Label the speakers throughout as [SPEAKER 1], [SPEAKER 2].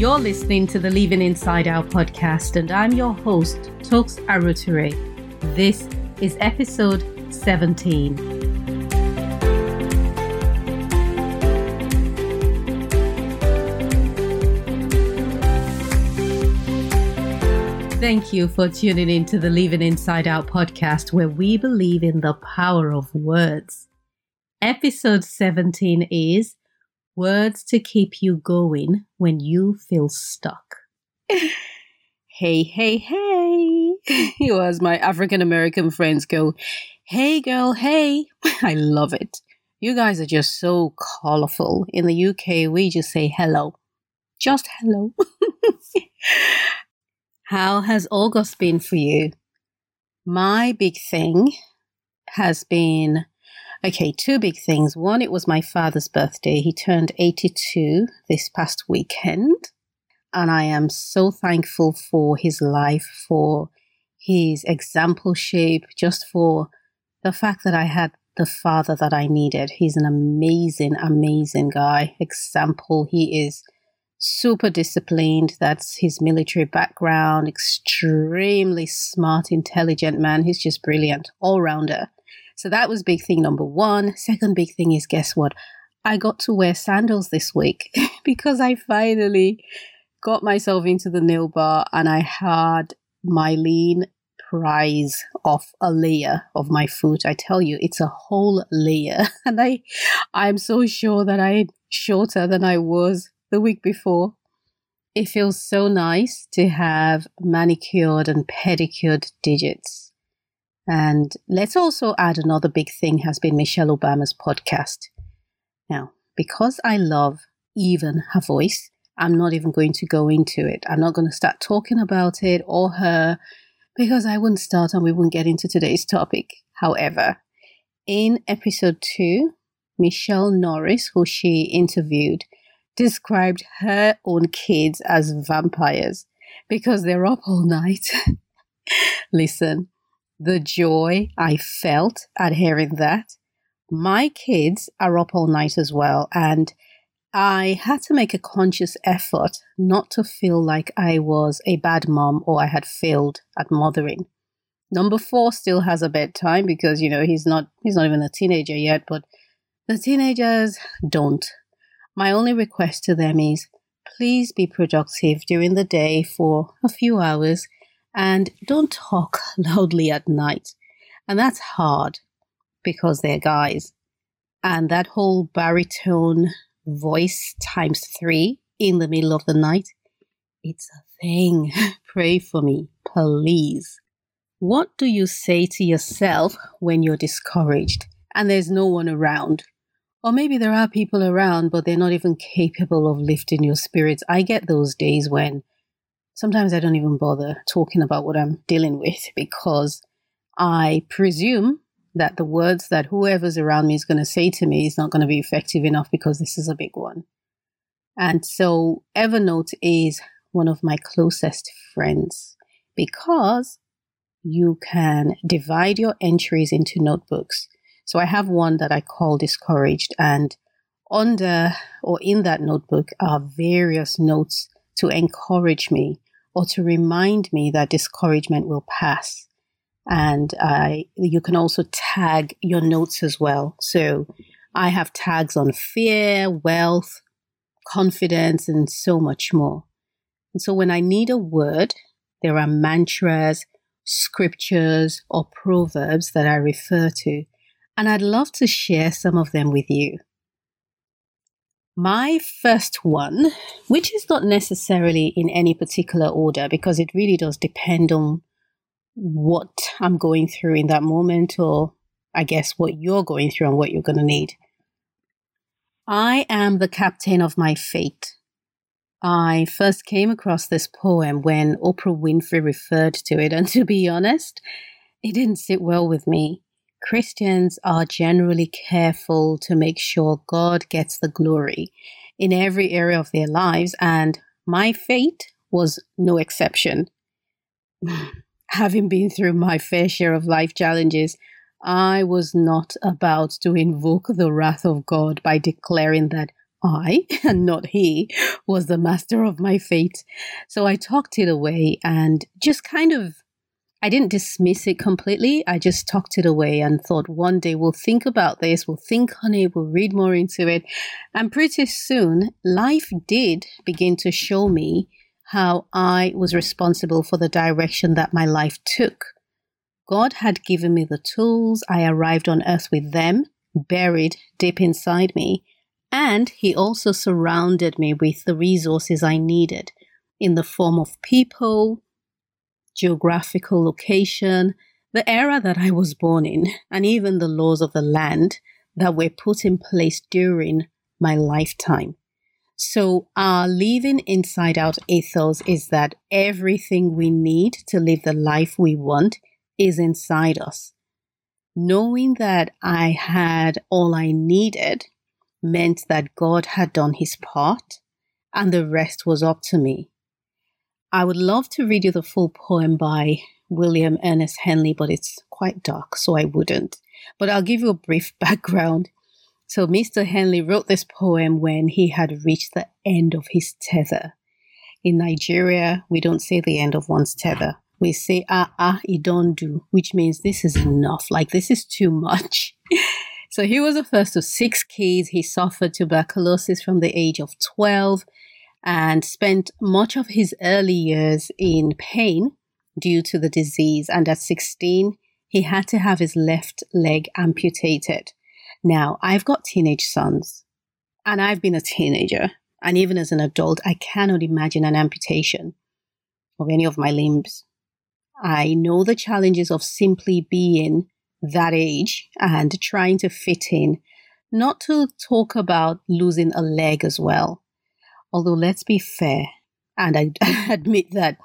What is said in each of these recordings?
[SPEAKER 1] You're listening to the Living Inside Out podcast, and I'm your host, Toks Aruture. This is episode 17. Thank you for tuning in to the Living Inside Out podcast, where we believe in the power of words. Episode 17 is Words to Keep You Going When You Feel Stuck. hey, hey, hey. You as my African American friends go, hey, girl, hey. I love it. You guys are just so colorful. In the UK, we just say hello. Just hello. How has August been for you? My big thing has been Okay, two big things. One, it was my father's birthday. He turned 82 this past weekend. And I am so thankful for his life, for his exampleship, just for the fact that I had the father that I needed. He's an amazing, amazing guy. Example, he is super disciplined. That's his military background. Extremely smart, intelligent man. He's just brilliant, all rounder. So that was big thing number one. Second big thing is guess what? I got to wear sandals this week because I finally got myself into the nail bar and I had my lean prize of a layer of my foot. I tell you, it's a whole layer. And I I'm so sure that I'm shorter than I was the week before. It feels so nice to have manicured and pedicured digits. And let's also add another big thing has been Michelle Obama's podcast. Now, because I love even her voice, I'm not even going to go into it. I'm not going to start talking about it or her because I wouldn't start and we wouldn't get into today's topic. However, in episode two, Michelle Norris, who she interviewed, described her own kids as vampires because they're up all night. Listen, the joy I felt at hearing that. My kids are up all night as well, and I had to make a conscious effort not to feel like I was a bad mom or I had failed at mothering. Number four still has a bedtime because you know he's not he's not even a teenager yet, but the teenagers don't. My only request to them is please be productive during the day for a few hours and don't talk loudly at night. And that's hard because they're guys. And that whole baritone voice times three in the middle of the night, it's a thing. Pray for me, please. What do you say to yourself when you're discouraged and there's no one around? Or maybe there are people around, but they're not even capable of lifting your spirits. I get those days when sometimes I don't even bother talking about what I'm dealing with because I presume that the words that whoever's around me is going to say to me is not going to be effective enough because this is a big one. And so Evernote is one of my closest friends because you can divide your entries into notebooks. So I have one that I call Discouraged, and under or in that notebook are various notes to encourage me or to remind me that discouragement will pass. And I, you can also tag your notes as well. So I have tags on fear, wealth, confidence, and so much more. And so when I need a word, there are mantras, scriptures, or proverbs that I refer to. And I'd love to share some of them with you. My first one, which is not necessarily in any particular order because it really does depend on what I'm going through in that moment, or I guess what you're going through and what you're going to need. I am the captain of my fate. I first came across this poem when Oprah Winfrey referred to it, and to be honest, it didn't sit well with me. Christians are generally careful to make sure God gets the glory in every area of their lives, and my fate was no exception. Having been through my fair share of life challenges, I was not about to invoke the wrath of God by declaring that I, and not he, was the master of my fate. So I talked it away and just kind of, I didn't dismiss it completely. I just talked it away and thought one day we'll think about this, we'll think on it, we'll read more into it. And pretty soon, life did begin to show me how I was responsible for the direction that my life took. God had given me the tools, I arrived on earth with them, buried deep inside me, and He also surrounded me with the resources I needed in the form of people, geographical location, the era that I was born in, and even the laws of the land that were put in place during my lifetime. So, our living inside out ethos is that everything we need to live the life we want is inside us. Knowing that I had all I needed meant that God had done his part and the rest was up to me. I would love to read you the full poem by William Ernest Henley, but it's quite dark, so I wouldn't. But I'll give you a brief background. So, Mr. Henley wrote this poem when he had reached the end of his tether. In Nigeria, we don't say the end of one's tether. We say, ah, ah, do, which means this is enough. Like, this is too much. So he was the first of six kids. He suffered tuberculosis from the age of 12 and spent much of his early years in pain due to the disease. And at 16, he had to have his left leg amputated. Now, I've got teenage sons and I've been a teenager. And even as an adult, I cannot imagine an amputation of any of my limbs. I know the challenges of simply being that age and trying to fit in, not to talk about losing a leg as well. Although, let's be fair, and I admit that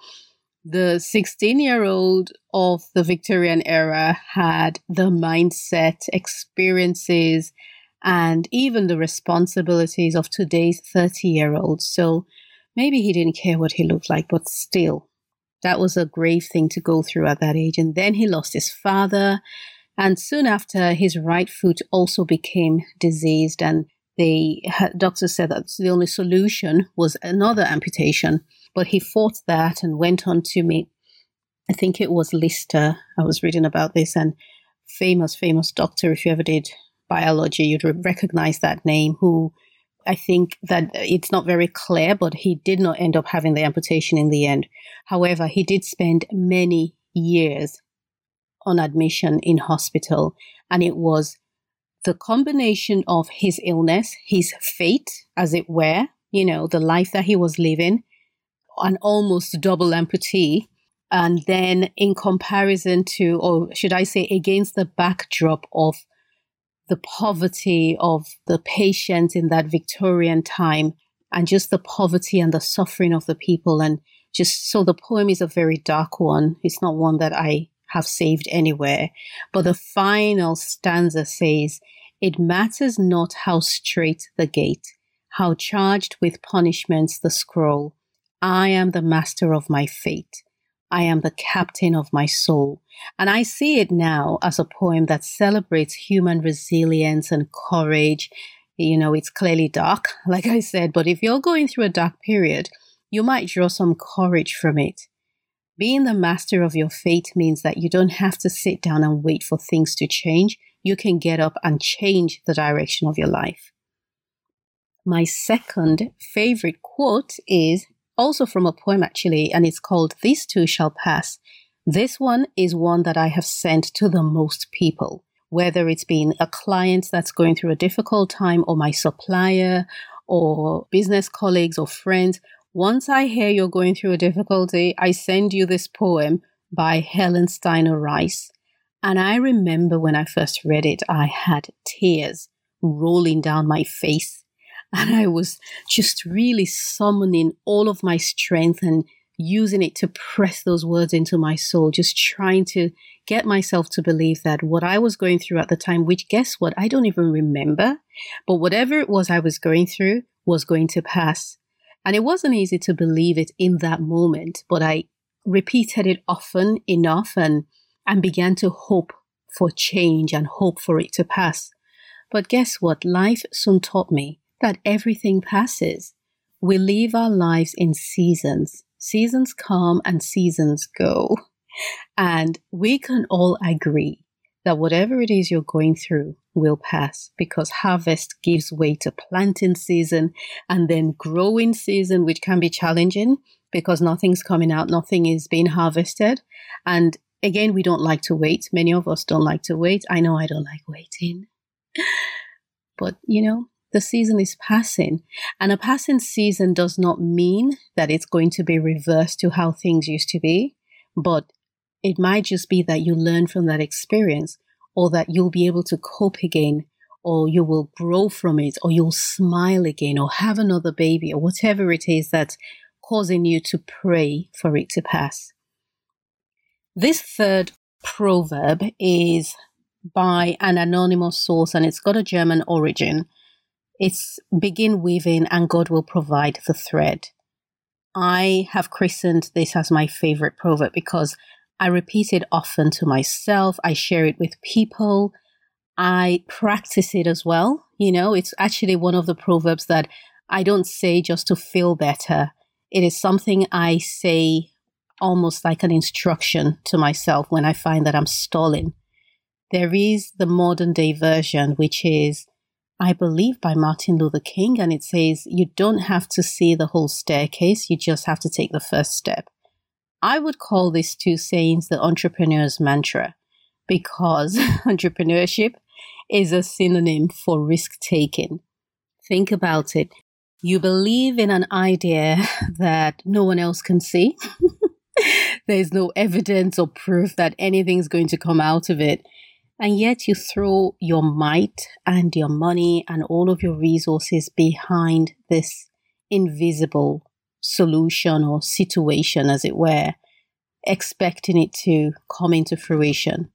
[SPEAKER 1] the 16 year old of the Victorian era had the mindset, experiences, and even the responsibilities of today's 30 year old. So maybe he didn't care what he looked like, but still, that was a grave thing to go through at that age. And then he lost his father and soon after, his right foot also became diseased, and the doctor said that the only solution was another amputation. But he fought that and went on to meet, I think it was Lister. I was reading about this, and famous, famous doctor. If you ever did biology, you'd recognize that name. Who I think that it's not very clear, but he did not end up having the amputation in the end. However, he did spend many years on admission in hospital. And it was the combination of his illness, his fate, as it were, you know, the life that he was living, an almost double amputee. And then in comparison to, or should I say, against the backdrop of the poverty of the patients in that Victorian time and just the poverty and the suffering of the people. And just so the poem is a very dark one. It's not one that I have saved anywhere. But the final stanza says, It matters not how straight the gate, how charged with punishments the scroll. I am the master of my fate. I am the captain of my soul. And I see it now as a poem that celebrates human resilience and courage. You know, it's clearly dark, like I said, but if you're going through a dark period, you might draw some courage from it. Being the master of your fate means that you don't have to sit down and wait for things to change. You can get up and change the direction of your life. My second favorite quote is also from a poem, actually, and it's called This Too Shall Pass. This one is one that I have sent to the most people, whether it's been a client that's going through a difficult time, or my supplier, or business colleagues, or friends once I hear you're going through a difficulty, I send you this poem by Helen Steiner Rice. And I remember when I first read it, I had tears rolling down my face. And I was just really summoning all of my strength and using it to press those words into my soul, just trying to get myself to believe that what I was going through at the time, which guess what? I don't even remember, but whatever it was I was going through was going to pass. And it wasn't easy to believe it in that moment, but I repeated it often enough and, and began to hope for change and hope for it to pass. But guess what? Life soon taught me that everything passes. We live our lives in seasons. Seasons come and seasons go. And we can all agree that whatever it is you're going through will pass because harvest gives way to planting season and then growing season, which can be challenging because nothing's coming out, nothing is being harvested. And again, we don't like to wait. Many of us don't like to wait. I know I don't like waiting. But, you know, the season is passing. And a passing season does not mean that it's going to be reversed to how things used to be. But it might just be that you learn from that experience or that you'll be able to cope again or you will grow from it or you'll smile again or have another baby or whatever it is that's causing you to pray for it to pass. This third proverb is by an anonymous source and it's got a German origin. It's begin weaving and God will provide the thread. I have christened this as my favorite proverb because I repeat it often to myself. I share it with people. I practice it as well. You know, it's actually one of the proverbs that I don't say just to feel better. It is something I say almost like an instruction to myself when I find that I'm stalling. There is the modern day version, which is, I believe, by Martin Luther King, and it says, You don't have to see the whole staircase, you just have to take the first step. I would call these two sayings the entrepreneur's mantra because entrepreneurship is a synonym for risk taking. Think about it. You believe in an idea that no one else can see. There's no evidence or proof that anything's going to come out of it. And yet you throw your might and your money and all of your resources behind this invisible solution or situation, as it were, expecting it to come into fruition.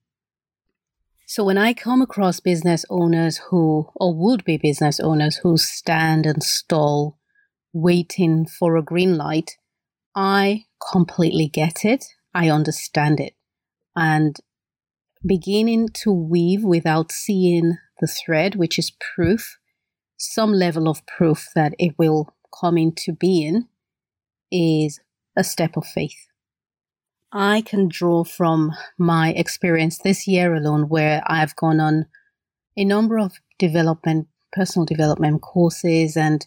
[SPEAKER 1] So when I come across business owners who, or would be business owners who stand and stall waiting for a green light, I completely get it. I understand it. And beginning to weave without seeing the thread, which is proof, some level of proof that it will come into being, is a step of faith. I can draw from my experience this year alone, where I've gone on a number of development, personal development courses, and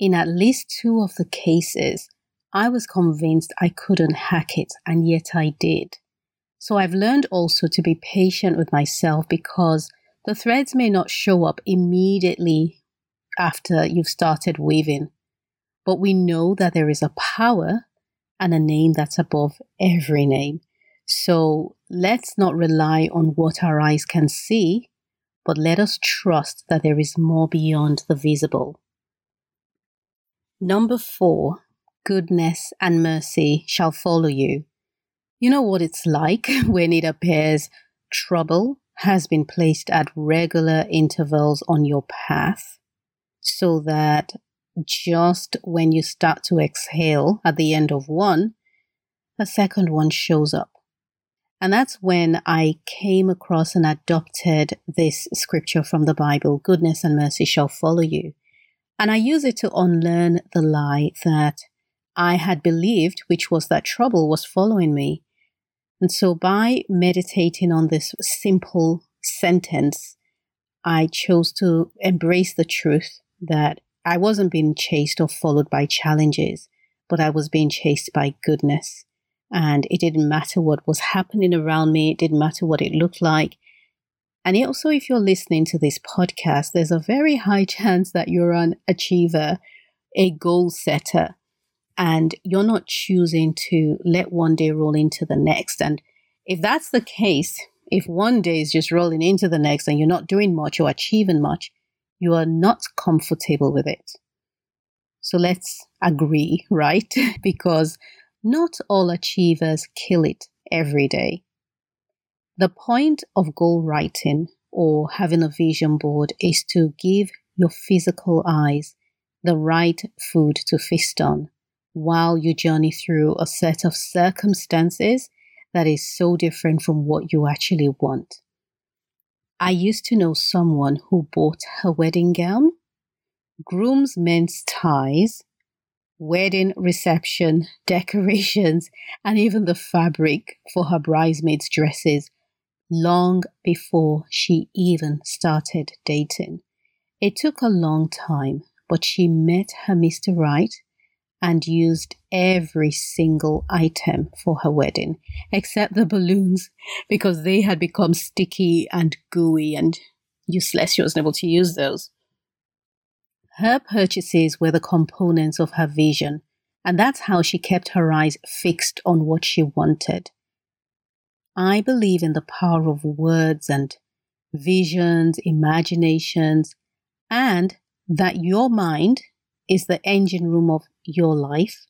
[SPEAKER 1] in at least two of the cases, I was convinced I couldn't hack it, and yet I did. So I've learned also to be patient with myself because the threads may not show up immediately after you've started weaving. But we know that there is a power and a name that's above every name. So let's not rely on what our eyes can see, but let us trust that there is more beyond the visible. Number four, goodness and mercy shall follow you. You know what it's like when it appears trouble has been placed at regular intervals on your path so that just when you start to exhale at the end of one, a second one shows up. And that's when I came across and adopted this scripture from the Bible goodness and mercy shall follow you. And I use it to unlearn the lie that I had believed, which was that trouble was following me. And so by meditating on this simple sentence, I chose to embrace the truth that I wasn't being chased or followed by challenges, but I was being chased by goodness. And it didn't matter what was happening around me, it didn't matter what it looked like. And also, if you're listening to this podcast, there's a very high chance that you're an achiever, a goal setter, and you're not choosing to let one day roll into the next. And if that's the case, if one day is just rolling into the next and you're not doing much or achieving much, you are not comfortable with it. So let's agree, right? because not all achievers kill it every day. The point of goal writing or having a vision board is to give your physical eyes the right food to feast on while you journey through a set of circumstances that is so different from what you actually want. I used to know someone who bought her wedding gown groomsmen's ties, wedding reception, decorations, and even the fabric for her bridesmaids' dresses long before she even started dating. It took a long time, but she met her Mr. Right and used every single item for her wedding, except the balloons, because they had become sticky and gooey and useless. She wasn't able to use those. Her purchases were the components of her vision, and that's how she kept her eyes fixed on what she wanted. I believe in the power of words and visions, imaginations, and that your mind is the engine room of your life.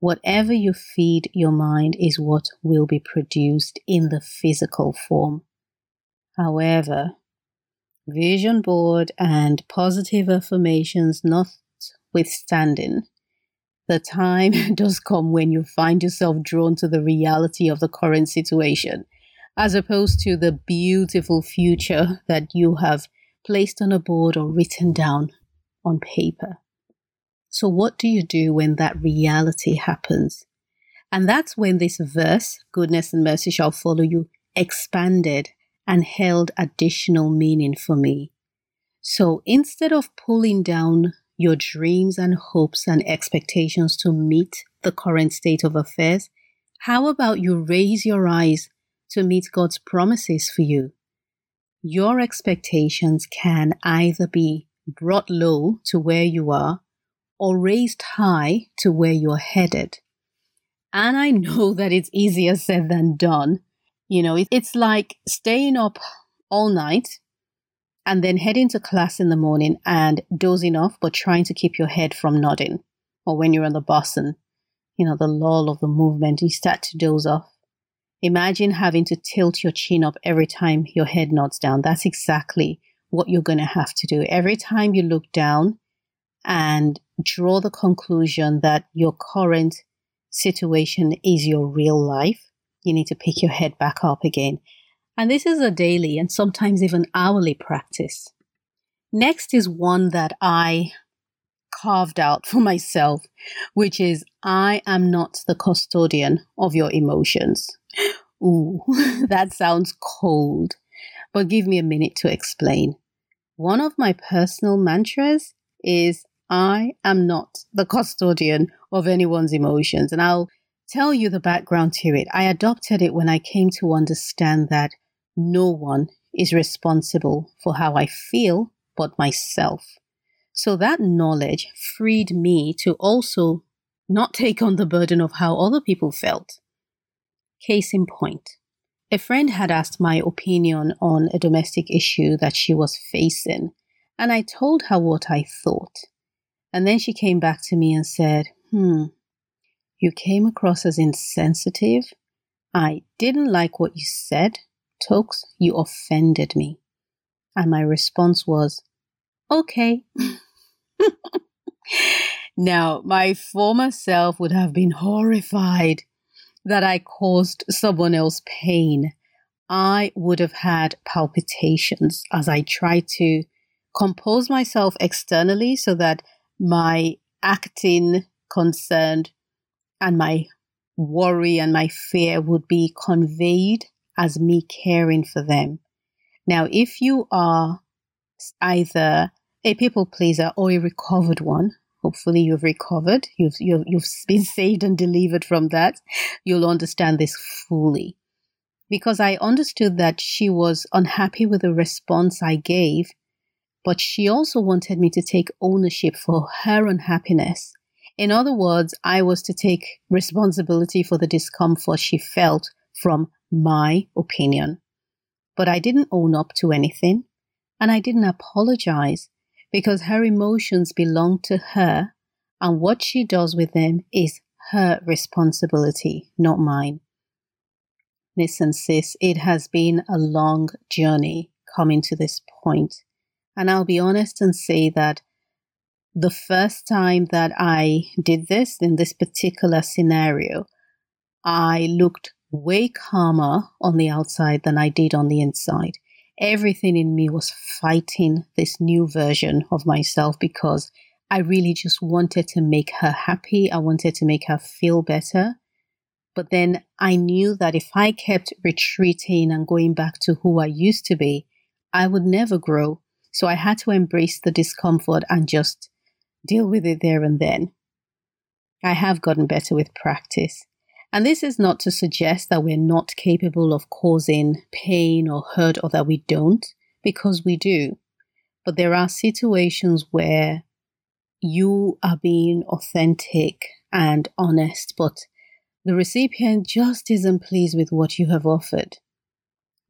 [SPEAKER 1] Whatever you feed your mind is what will be produced in the physical form. However, vision board and positive affirmations notwithstanding, the time does come when you find yourself drawn to the reality of the current situation, as opposed to the beautiful future that you have placed on a board or written down on paper. So, what do you do when that reality happens? And that's when this verse, goodness and mercy shall follow you, expanded and held additional meaning for me. So instead of pulling down your dreams and hopes and expectations to meet the current state of affairs, how about you raise your eyes to meet God's promises for you? Your expectations can either be brought low to where you are or raised high to where you're headed. And I know that it's easier said than done. You know, it's like staying up all night and then heading to class in the morning and dozing off, but trying to keep your head from nodding. Or when you're on the bus and, you know, the lull of the movement, you start to doze off. Imagine having to tilt your chin up every time your head nods down. That's exactly what you're going to have to do. Every time you look down and draw the conclusion that your current situation is your real life, you need to pick your head back up again and this is a daily and sometimes even hourly practice. Next is one that I carved out for myself, which is I am not the custodian of your emotions. Ooh, that sounds cold, but give me a minute to explain. One of my personal mantras is I am not the custodian of anyone's emotions. And I'll tell you the background to it. I adopted it when I came to understand that no one is responsible for how I feel but myself. So that knowledge freed me to also not take on the burden of how other people felt. Case in point. A friend had asked my opinion on a domestic issue that she was facing, and I told her what I thought. And then she came back to me and said, Hmm, you came across as insensitive. I didn't like what you said, Toks, you offended me. And my response was, okay. now, my former self would have been horrified that I caused someone else pain. I would have had palpitations as I tried to compose myself externally so that my acting concerned and my worry and my fear would be conveyed as me caring for them. Now, if you are either a people pleaser or a recovered one, hopefully you've recovered, you've, you've, you've been saved and delivered from that, you'll understand this fully. Because I understood that she was unhappy with the response I gave, but she also wanted me to take ownership for her unhappiness. In other words, I was to take responsibility for the discomfort she felt from my opinion. But I didn't own up to anything and I didn't apologize because her emotions belong to her and what she does with them is her responsibility, not mine. Listen, sis, it has been a long journey coming to this point. And I'll be honest and say that the first time that I did this in this particular scenario, I looked way calmer on the outside than I did on the inside. everything in me was fighting this new version of myself because I really just wanted to make her happy. I wanted to make her feel better. But then I knew that if I kept retreating and going back to who I used to be, I would never grow. So I had to embrace the discomfort and just deal with it there and then. I have gotten better with practice. And this is not to suggest that we're not capable of causing pain or hurt or that we don't, because we do. But there are situations where you are being authentic and honest, but the recipient just isn't pleased with what you have offered.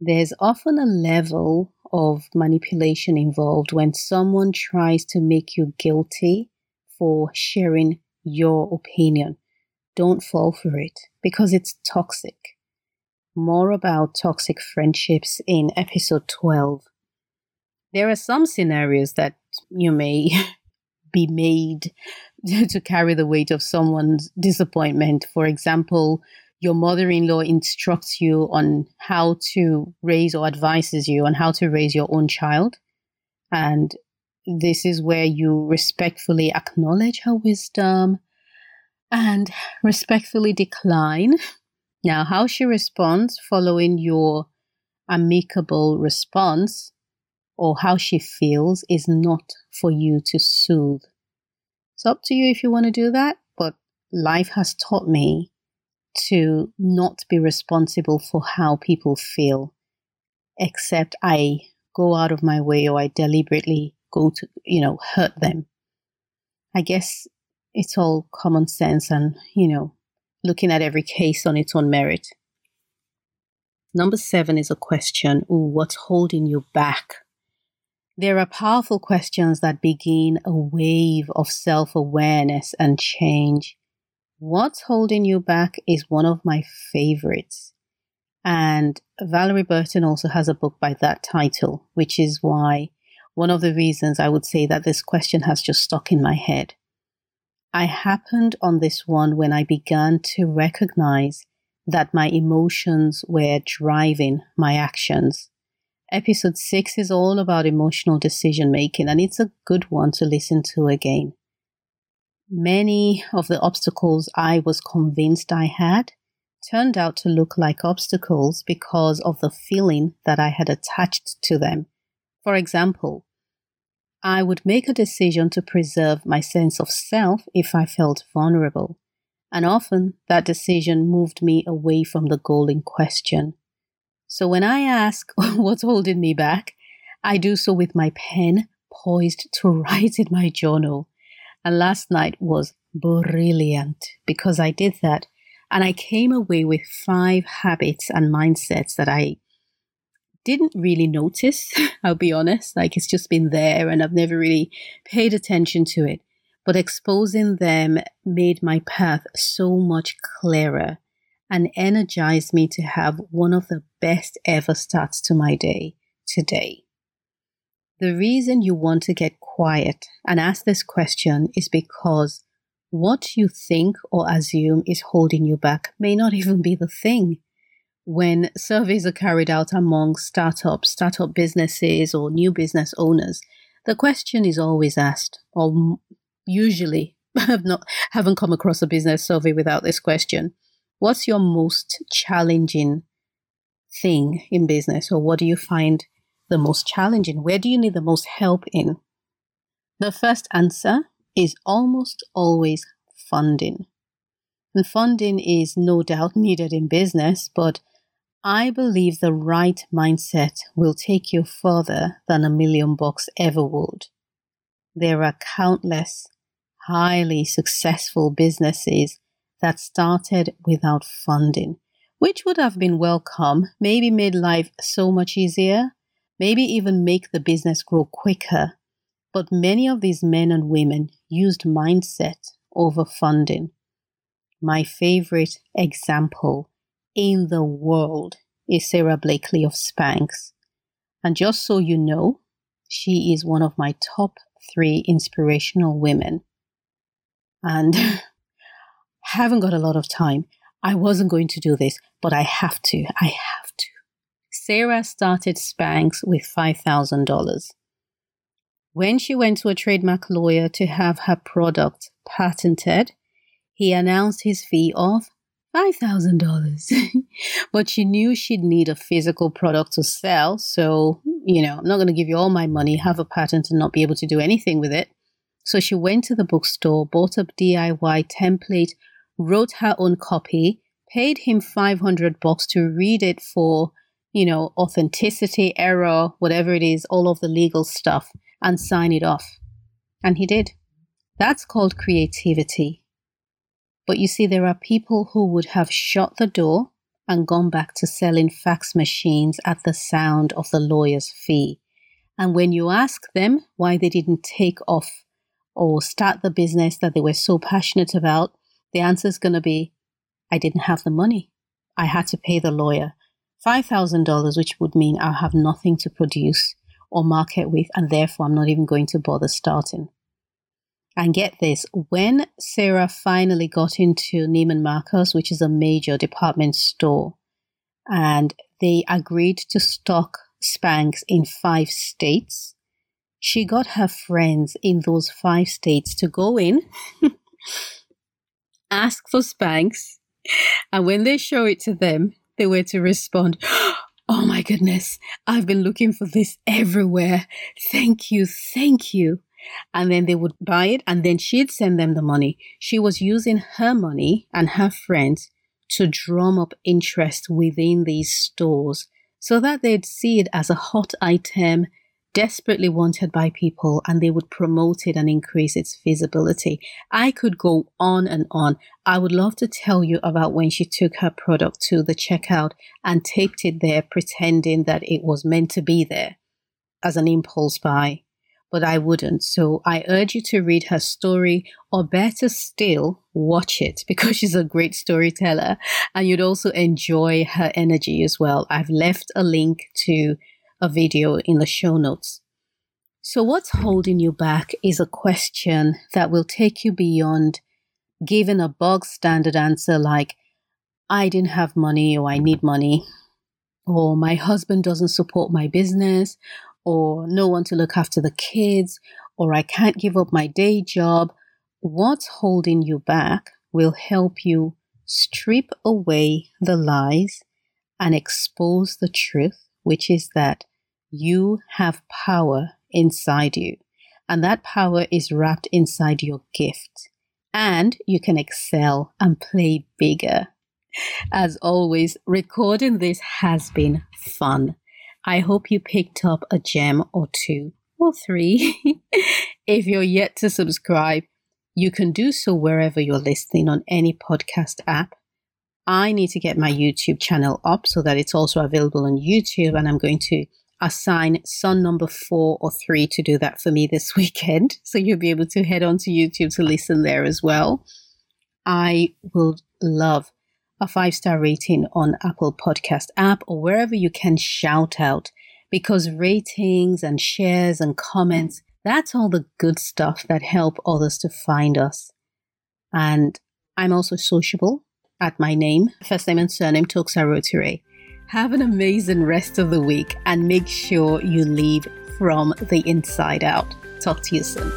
[SPEAKER 1] There's often a level of manipulation involved when someone tries to make you guilty for sharing your opinion. Don't fall for it because it's toxic. More about toxic friendships in episode 12. There are some scenarios that you may be made to carry the weight of someone's disappointment. For example, your mother in law instructs you on how to raise or advises you on how to raise your own child. And this is where you respectfully acknowledge her wisdom and respectfully decline. Now, how she responds following your amicable response or how she feels is not for you to soothe. It's up to you if you want to do that, but life has taught me to not be responsible for how people feel, except I go out of my way or I deliberately go to, you know, hurt them. I guess it's all common sense and, you know, looking at every case on its own merit. Number seven is a question Ooh, what's holding you back? There are powerful questions that begin a wave of self awareness and change. What's holding you back is one of my favorites. And Valorie Burton also has a book by that title, which is why one of the reasons I would say that this question has just stuck in my head. I happened on this one when I began to recognize that my emotions were driving my actions. Episode 6 is all about emotional decision making, and it's a good one to listen to again. Many of the obstacles I was convinced I had turned out to look like obstacles because of the feeling that I had attached to them. For example, I would make a decision to preserve my sense of self if I felt vulnerable, and often that decision moved me away from the goal in question. So when I ask what's holding me back, I do so with my pen poised to write in my journal. And last night was brilliant because I did that and I came away with five habits and mindsets that I didn't really notice, I'll be honest. Like it's just been there and I've never really paid attention to it. But exposing them made my path so much clearer and energized me to have one of the best ever starts to my day today. The reason you want to get quiet and ask this question is because what you think or assume is holding you back may not even be the thing when surveys are carried out among startups, startup businesses, or new business owners, the question is always asked, or usually have not haven't come across a business survey without this question. What's your most challenging thing in business, or what do you find the most challenging? Where do you need the most help in? The first answer is almost always funding. And funding is no doubt needed in business, but I believe the right mindset will take you further than a million bucks ever would. There are countless highly successful businesses that started without funding, which would have been welcome, maybe made life so much easier, maybe even make the business grow quicker. But many of these men and women used mindset over funding. My favorite example in the world is Sara Blakely of Spanx. And just so you know, she is one of my top three inspirational women. And haven't got a lot of time. I wasn't going to do this, but I have to. I have to. Sarah started Spanx with $5,000. When she went to a trademark lawyer to have her product patented, he announced his fee of $5,000. but she knew she'd need a physical product to sell. So, you know, I'm not going to give you all my money, have a patent, and not be able to do anything with it. So she went to the bookstore, bought a DIY template, wrote her own copy, paid him 500 bucks to read it for, you know, authenticity, error, whatever it is, all of the legal stuff, and sign it off. And he did. That's called creativity. But you see, there are people who would have shut the door and gone back to selling fax machines at the sound of the lawyer's fee. And when you ask them why they didn't take off or start the business that they were so passionate about, the answer is going to be I didn't have the money. I had to pay the lawyer $5,000, which would mean I'll have nothing to produce or market with, and therefore I'm not even going to bother starting. And get this, when Sara finally got into Neiman Marcus, which is a major department store, and they agreed to stock Spanx in five states, she got her friends in those five states to go in, ask for Spanx, and when they show it to them, they were to respond, Oh my goodness, I've been looking for this everywhere. Thank you, thank you and then they would buy it and then she'd send them the money. She was using her money and her friends to drum up interest within these stores so that they'd see it as a hot item desperately wanted by people and they would promote it and increase its visibility. I could go on and on. I would love to tell you about when she took her product to the checkout and taped it there pretending that it was meant to be there as an impulse buy but I wouldn't. So I urge you to read her story, or better still, watch it because she's a great storyteller and you'd also enjoy her energy as well. I've left a link to a video in the show notes. So, what's holding you back is a question that will take you beyond giving a bog standard answer like, I didn't have money or I need money, or my husband doesn't support my business, or no one to look after the kids, or I can't give up my day job, what's holding you back will help you strip away the lies and expose the truth, which is that you have power inside you. And that power is wrapped inside your gift. And you can excel and play bigger. As always, recording this has been fun. I hope you picked up a gem or two or three. if you're yet to subscribe, you can do so wherever you're listening on any podcast app. I need to get my YouTube channel up so that it's also available on YouTube, and I'm going to assign son number four or three to do that for me this weekend. So you'll be able to head on to YouTube to listen there as well. I will love a five star rating on Apple Podcast app or wherever you can shout out because ratings and shares and comments, that's all the good stuff that help others to find us. And I'm also sociable at my name, first name and surname Toxa Rotary. Have an amazing rest of the week and make sure you leave from the inside out. Talk to you soon.